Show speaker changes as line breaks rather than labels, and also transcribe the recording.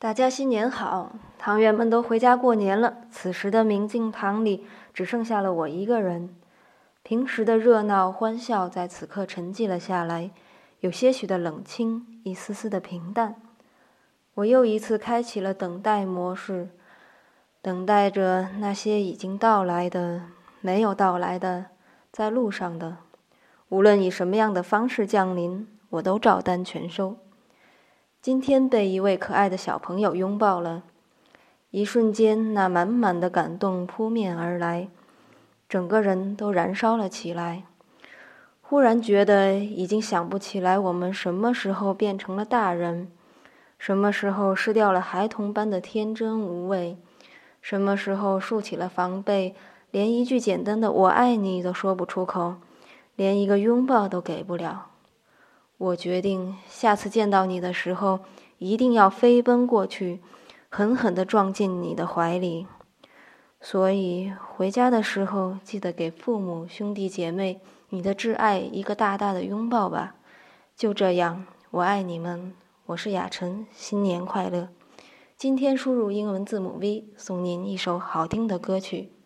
大家新年好！堂员们都回家过年了，此时的明镜堂里只剩下了我一个人。平时的热闹欢笑在此刻沉寂了下来，有些许的冷清，一丝丝的平淡。我又一次开启了等待模式，等待着那些已经到来的、没有到来的、在路上的，无论以什么样的方式降临，我都照单全收。今天被一位可爱的小朋友拥抱了，一瞬间，那满满的感动扑面而来，整个人都燃烧了起来。忽然觉得已经想不起来我们什么时候变成了大人，什么时候失掉了孩童般的天真无畏，什么时候竖起了防备，连一句简单的“我爱你”都说不出口，连一个拥抱都给不了。我决定下次见到你的时候，一定要飞奔过去，狠狠地撞进你的怀里。所以回家的时候，记得给父母、兄弟姐妹、你的挚爱一个大大的拥抱吧。就这样，我爱你们。我是雅晨，新年快乐！今天输入英文字母 V，送您一首好听的歌曲。